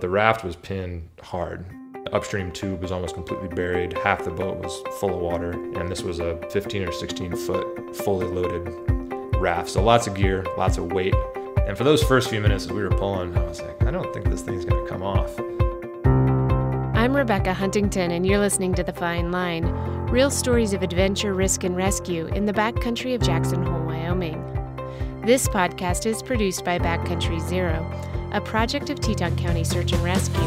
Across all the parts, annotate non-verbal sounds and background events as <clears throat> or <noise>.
The raft was pinned hard. The upstream tube was almost completely buried. Half the boat was full of water, and this was a 15 or 16 foot fully loaded raft. So lots of gear, lots of weight. And for those first few minutes as we were pulling, I was like, I don't think this thing's gonna come off. I'm Rebecca Huntington, and you're listening to The Fine Line real stories of adventure, risk, and rescue in the backcountry of Jackson Hole, Wyoming. This podcast is produced by Backcountry Zero, a project of Teton County Search and Rescue.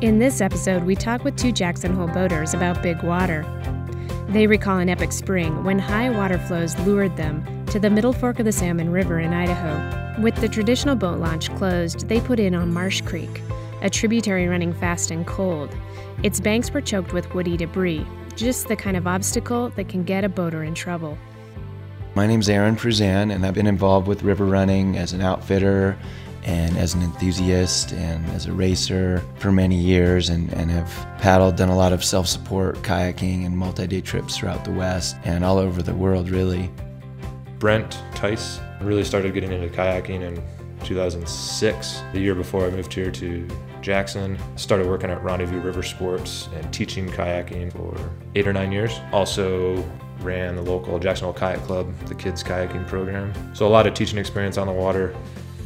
In this episode, we talk with two Jackson Hole boaters about big water. They recall an epic spring when high water flows lured them to the middle fork of the Salmon River in Idaho. With the traditional boat launch closed, they put in on Marsh Creek, a tributary running fast and cold. Its banks were choked with woody debris, just the kind of obstacle that can get a boater in trouble. My name's Aaron Pruzan, and I've been involved with river running as an outfitter and as an enthusiast and as a racer for many years and, and have paddled, done a lot of self support kayaking and multi day trips throughout the West and all over the world, really. Brent Tice really started getting into kayaking in 2006, the year before I moved here to Jackson. Started working at Rendezvous River Sports and teaching kayaking for eight or nine years. Also ran the local Jackson Hole Kayak Club, the kids kayaking program. So a lot of teaching experience on the water.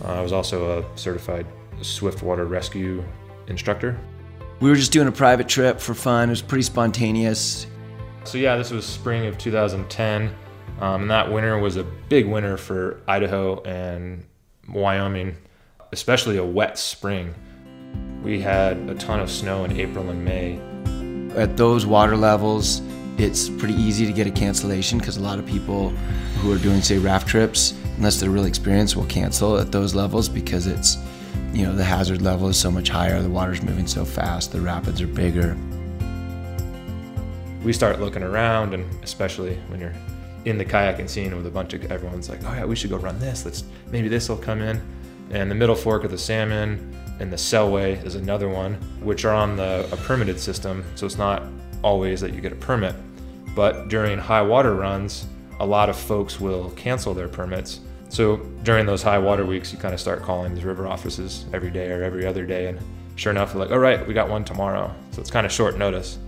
Uh, I was also a certified swiftwater rescue instructor. We were just doing a private trip for fun. It was pretty spontaneous. So yeah, this was spring of 2010. Um, and that winter was a big winter for Idaho and Wyoming, especially a wet spring. We had a ton of snow in April and May. At those water levels, it's pretty easy to get a cancellation because a lot of people who are doing, say, raft trips, unless they're really experienced, will cancel at those levels because it's, you know, the hazard level is so much higher, the water's moving so fast, the rapids are bigger. We start looking around, and especially when you're in the kayaking scene with a bunch of everyone's like, oh yeah, we should go run this. Let's maybe this will come in. And the middle fork of the salmon and the Selway is another one, which are on the a permitted system. So it's not always that you get a permit, but during high water runs, a lot of folks will cancel their permits. So during those high water weeks, you kind of start calling these river offices every day or every other day, and sure enough, they're like, all right, we got one tomorrow. So it's kind of short notice.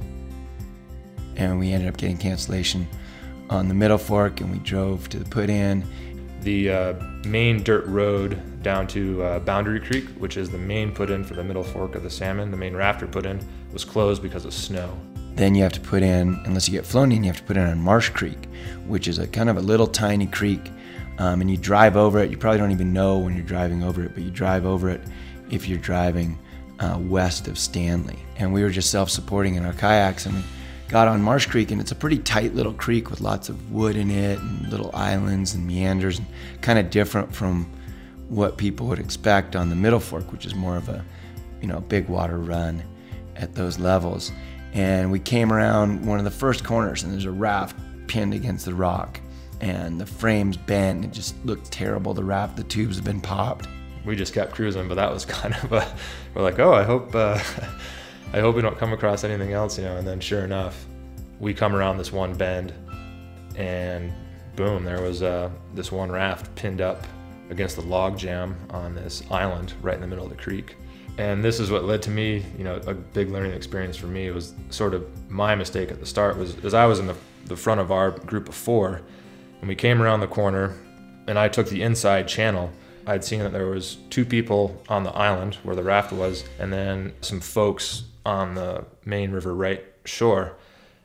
And we ended up getting cancellation on the middle fork, and we drove to the put in. The uh, main dirt road down to uh, Boundary Creek, which is the main put in for the middle fork of the salmon, the main rafter put in, was closed because of snow. Then you have to put in, unless you get flown in, you have to put in on Marsh Creek, which is a kind of a little tiny creek. Um, and you drive over it. You probably don't even know when you're driving over it, but you drive over it if you're driving uh, west of Stanley. And we were just self supporting in our kayaks. And we got on Marsh Creek, and it's a pretty tight little creek with lots of wood in it and little islands and meanders, and kind of different from what people would expect on the Middle Fork, which is more of a, you know, big water run at those levels. And we came around one of the first corners, and there's a raft pinned against the rock, and the frame's bent. It just looked terrible. The raft, the tubes have been popped. We just kept cruising, but that was <laughs> kind of a. We're like, oh, I hope. Uh, <laughs> I hope we don't come across anything else, you know. And then sure enough, we come around this one bend, and boom, there was uh, this one raft pinned up against the log jam on this island right in the middle of the creek. And this is what led to me, you know, a big learning experience for me. It was sort of my mistake at the start was as I was in the, the front of our group of four, and we came around the corner, and I took the inside channel. I'd seen that there was two people on the island where the raft was, and then some folks on the main river right shore,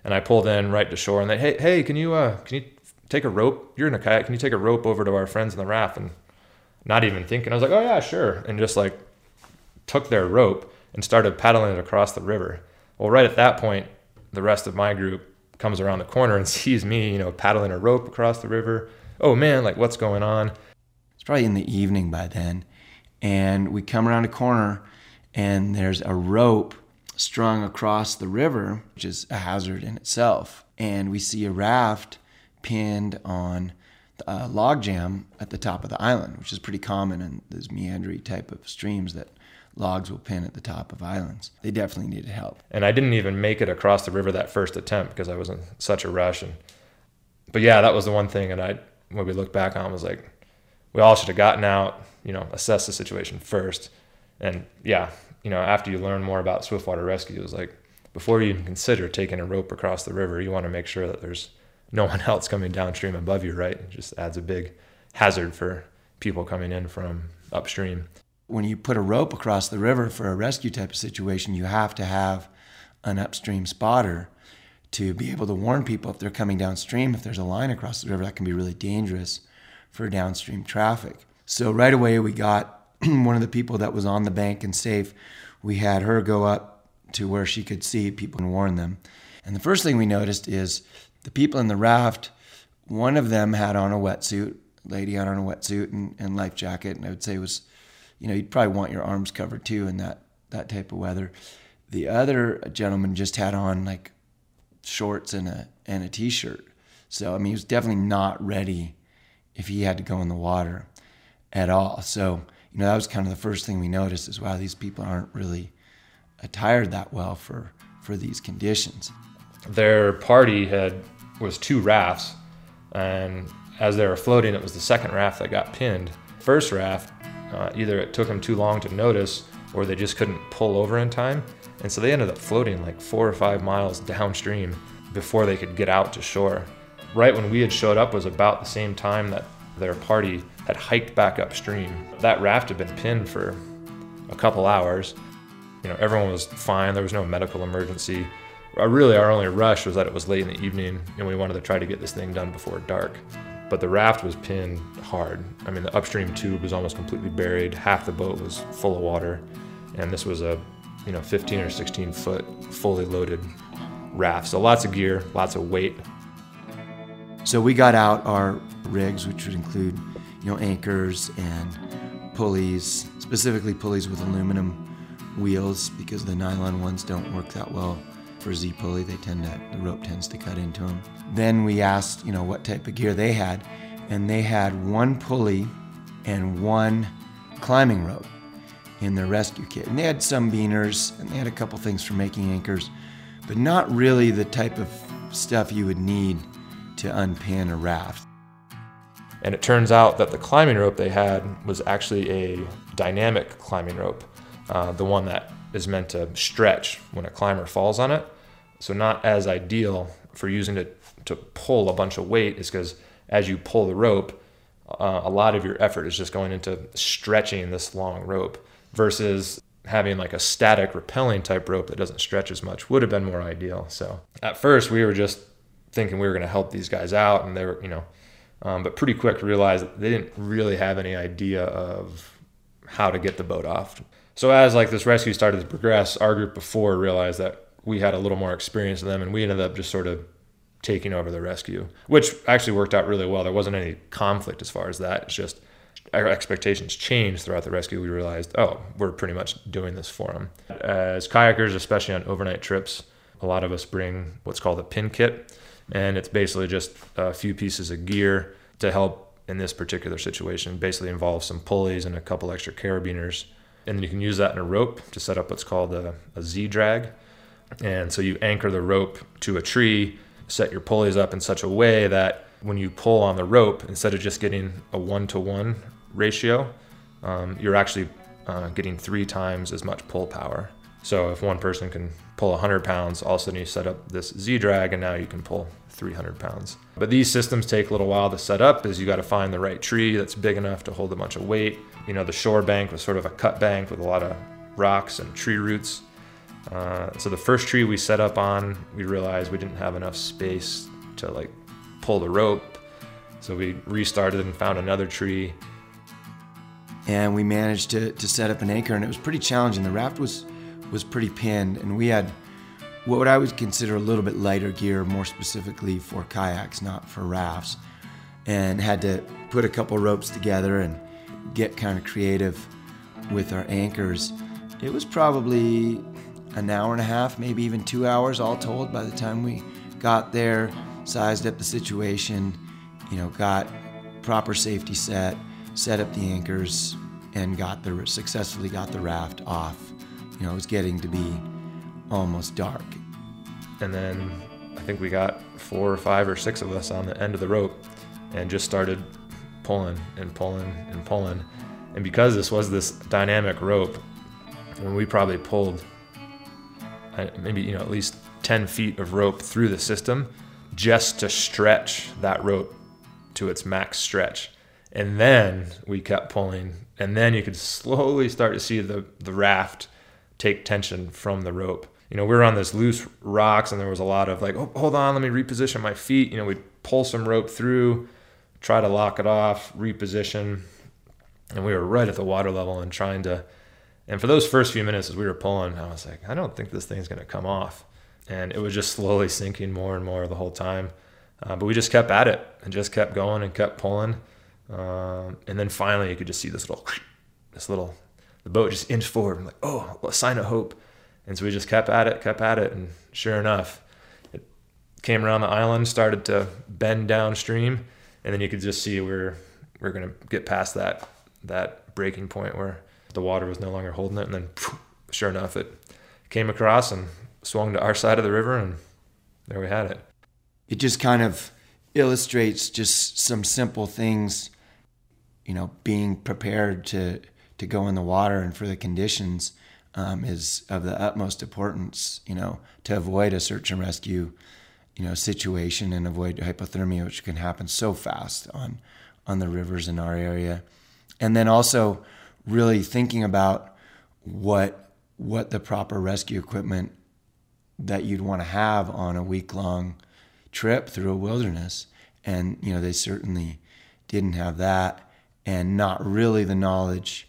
and I pulled in right to shore, and they, hey, hey, can you, uh, can you take a rope? You're in a kayak. Can you take a rope over to our friends in the raft? And not even thinking, I was like, oh yeah, sure, and just like took their rope and started paddling it across the river. Well, right at that point, the rest of my group comes around the corner and <laughs> sees me, you know, paddling a rope across the river. Oh man, like what's going on? It's probably in the evening by then, and we come around a corner, and there's a rope strung across the river, which is a hazard in itself. And we see a raft pinned on a log jam at the top of the island, which is pretty common in those meandering type of streams that logs will pin at the top of islands. They definitely needed help. And I didn't even make it across the river that first attempt because I was in such a rush. And but yeah, that was the one thing. And I, when we look back on, was like, we all should have gotten out, you know, assess the situation first, And yeah, you know, after you learn more about swiftwater rescue, it's like before you even consider taking a rope across the river, you want to make sure that there's no one <laughs> else coming downstream above you, right? It just adds a big hazard for people coming in from upstream. When you put a rope across the river for a rescue type of situation, you have to have an upstream spotter to be able to warn people if they're coming downstream. If there's a line across the river, that can be really dangerous for downstream traffic. So right away, we got <clears throat> one of the people that was on the bank and safe. We had her go up to where she could see people and warn them. And the first thing we noticed is the people in the raft, one of them had on a wetsuit, lady had on a wetsuit and, and life jacket, and I would say was, you know, you'd probably want your arms covered too in that that type of weather. The other gentleman just had on like shorts and a and a t-shirt. So I mean, he was definitely not ready if he had to go in the water at all. So you know, that was kind of the first thing we noticed is wow, these people aren't really attired that well for for these conditions. Their party had was two rafts, and as they were floating, it was the second raft that got pinned. First raft, uh, either it took them too long to notice, or they just couldn't pull over in time, and so they ended up floating like four or five miles downstream before they could get out to shore. Right when we had showed up was about the same time that their party had hiked back upstream. That raft had been pinned for a couple hours. You know, everyone was fine. There was no medical emergency. Uh, really, our only rush was that it was late in the evening and we wanted to try to get this thing done before dark. But the raft was pinned hard. I mean, the upstream tube was almost completely buried. Half the boat was full of water, and this was a, you know, 15 or 16 foot fully loaded raft. So lots of gear, lots of weight. So we got out our rigs, which would include, you know, anchors and pulleys, specifically pulleys with aluminum wheels because the nylon ones don't work that well for Z pulley. They tend to the rope tends to cut into them. Then we asked, you know, what type of gear they had, and they had one pulley and one climbing rope in their rescue kit. And they had some biners and they had a couple things for making anchors, but not really the type of stuff you would need to unpin a raft. And it turns out that the climbing rope they had was actually a dynamic climbing rope, uh, the one that is meant to stretch when a climber falls on it. So, not as ideal for using it to pull a bunch of weight, is because as you pull the rope, uh, a lot of your effort is just going into stretching this long rope versus having like a static rappelling type rope that doesn't stretch as much would have been more ideal. So, at first, we were just thinking we were going to help these guys out, and they were, you know, um, but pretty quick realized they didn't really have any idea of how to get the boat off. So as like this rescue started to progress, our group before realized that we had a little more experience than them, and we ended up just sort of taking over the rescue, which actually worked out really well. There wasn't any conflict as far as that. It's just our expectations changed throughout the rescue. We realized, oh, we're pretty much doing this for them. As kayakers, especially on overnight trips, a lot of us bring what's called a pin kit, and it's basically just a few pieces of gear to help in this particular situation. Basically involves some pulleys and a couple extra carabiners, and then you can use that in a rope to set up what's called a, a Z drag. And so you anchor the rope to a tree, set your pulleys up in such a way that when you pull on the rope, instead of just getting a one to one ratio, um, you're actually uh, getting three times as much pull power. So if one person can pull 100 pounds, all of a sudden you set up this Z drag and now you can pull 300 pounds. But these systems take a little while to set up as you got to find the right tree that's big enough to hold a bunch of weight. You know, the shore bank was sort of a cut bank with a lot of rocks and tree roots. Uh, so the first tree we set up on, we realized we didn't have enough space to like pull the rope. So we restarted and found another tree. And we managed to, to set up an anchor, and it was pretty challenging. The raft was was pretty pinned, and we had what I would consider a little bit lighter gear, more specifically for kayaks, not for rafts, and had to put a couple ropes together and get kind of creative with our anchors. It was probably an hour and a half, maybe even two hours all told by the time we got there, sized up the situation, you know, got proper safety set, set up the anchors, and got the successfully got the raft off. You know, it was getting to be almost dark. And then I think we got four or five or six of us on the end of the rope and just started pulling and pulling and pulling. And because this was this dynamic rope, and we probably pulled maybe you know at least 10 feet of rope through the system just to stretch that rope to its max stretch. And then we kept pulling, and then you could slowly start to see the, the raft take tension from the rope. You know, we were on this loose rocks, and there was a lot of like, oh, hold on, let me reposition my feet. You know, we'd pull some rope through, try to lock it off, reposition, and we were right at the water level and trying to. And for those first few minutes as we were pulling, I was like, I don't think this thing's going to come off. And it was just slowly sinking more and more the whole time. Uh, but we just kept at it and just kept going and kept pulling. Um, and then finally, you could just see this little, this little, the boat just inched forward. I'm like, oh, a sign of hope. And so we just kept at it, kept at it, and sure enough, it came around the island, started to bend downstream, and then you could just see we're we're gonna get past that that breaking point where the water was no longer holding it, and then sure enough, it came across and swung to our side of the river, and there we had it. It just kind of illustrates just some simple things, you know, being prepared to to go in the water and for the conditions um, is of the utmost importance, you know, to avoid a search and rescue, you know, situation and avoid hypothermia, which can happen so fast on on the rivers in our area, and then also really thinking about what what the proper rescue equipment that you'd want to have on a week long trip through a wilderness. And, you know, they certainly didn't have that and not really the knowledge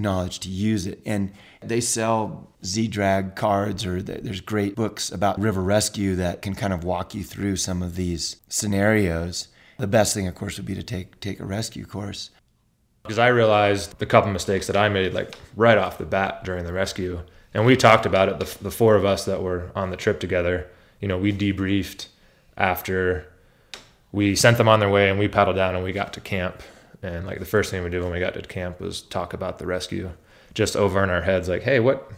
knowledge to use it. And they sell Z-Drag cards or there's great books about river rescue that can kind of walk you through some of these scenarios. The best thing of course would be to take take a rescue course. Because I realized the couple mistakes that I made like right off the bat during the rescue. And we talked about it the, the four of us that were on the trip together. You know, we debriefed after we sent them on their way and we paddled down and we got to camp. And like the first thing we did when we got to camp was talk about the rescue, just over in our heads, like, hey, what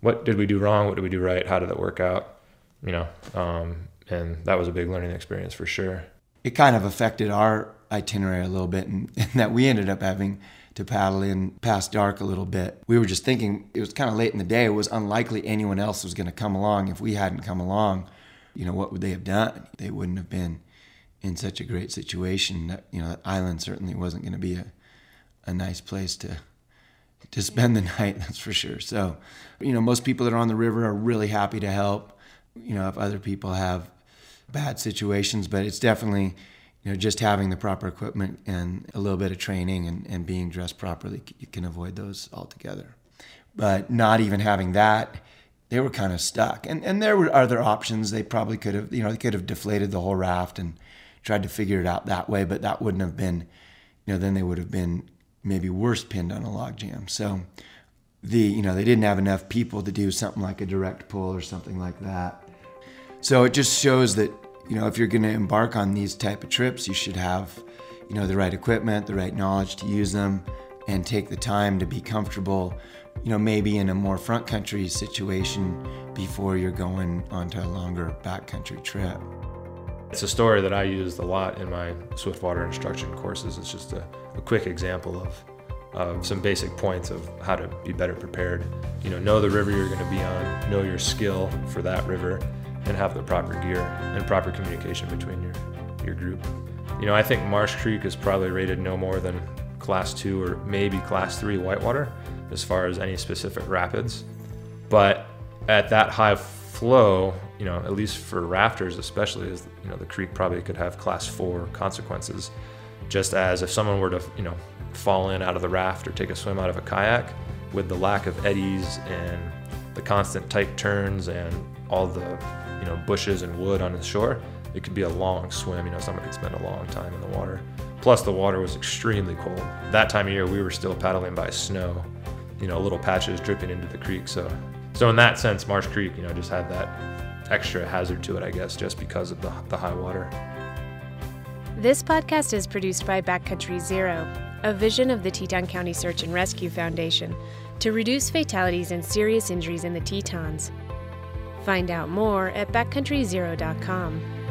what did we do wrong? What did we do right? How did it work out? You know, um, and that was a big learning experience for sure. It kind of affected our itinerary a little bit, and, <laughs> and that we ended up having to paddle in past dark a little bit. We were just thinking it was kind of late in the day. It was unlikely anyone else was going to come along. If we hadn't come along, you know, what would they have done? They wouldn't have been in such a great situation. That you know, that island certainly wasn't going to be a, a nice place to to spend the <laughs> night. That's for sure. So, you know, most people that are on the river are really happy to help. You know, if other people have bad situations, but it's definitely you know just having the proper equipment and a little bit of training and, and being dressed properly you can avoid those altogether but not even having that they were kind of stuck. And and there were other options. They probably could have, you know, they could have deflated the whole raft and tried to figure it out that way, but that wouldn't have been, you know, then they would have been maybe worse pinned on a log jam. So the, you know, they didn't have enough people to do something like a direct pull or something like that. So it just shows that, you know, if you're going to embark on these type of trips, you should have, you know, the right equipment, the right knowledge to use them and take the time to be comfortable you know, maybe in a more front country situation before you're going onto a longer backcountry trip. It's a story that I used a lot in my Swiftwater instruction courses. It's just a, a quick example of, some basic points of how to be better prepared. You know, know the river you're going to be on, know your skill for that river, and have the proper gear and proper communication between your, your group. You know, I think Marsh Creek is probably rated no more than class two or maybe class three whitewater as far as any specific rapids. But at that high flow, you know, at least for rafters, especially, as you know, the creek probably could have class four consequences. Just as if someone were to, you know, fall in out of the raft or take a swim out of a kayak, with the lack of eddies and the constant tight turns and all the, you know, bushes and wood on the shore, it could be a long swim. You know, someone could spend a long time in the water. Plus, the water was extremely cold. That time of year, we were still paddling by snow you know, little patches dripping into the creek. So, so in that sense, Marsh Creek, you know, just had that extra hazard to it, I guess, just because of the, the high water. This podcast is produced by Backcountry Zero, a vision of the Teton County Search and Rescue Foundation to reduce fatalities and serious injuries in the Tetons. Find out more at backcountryzero.com.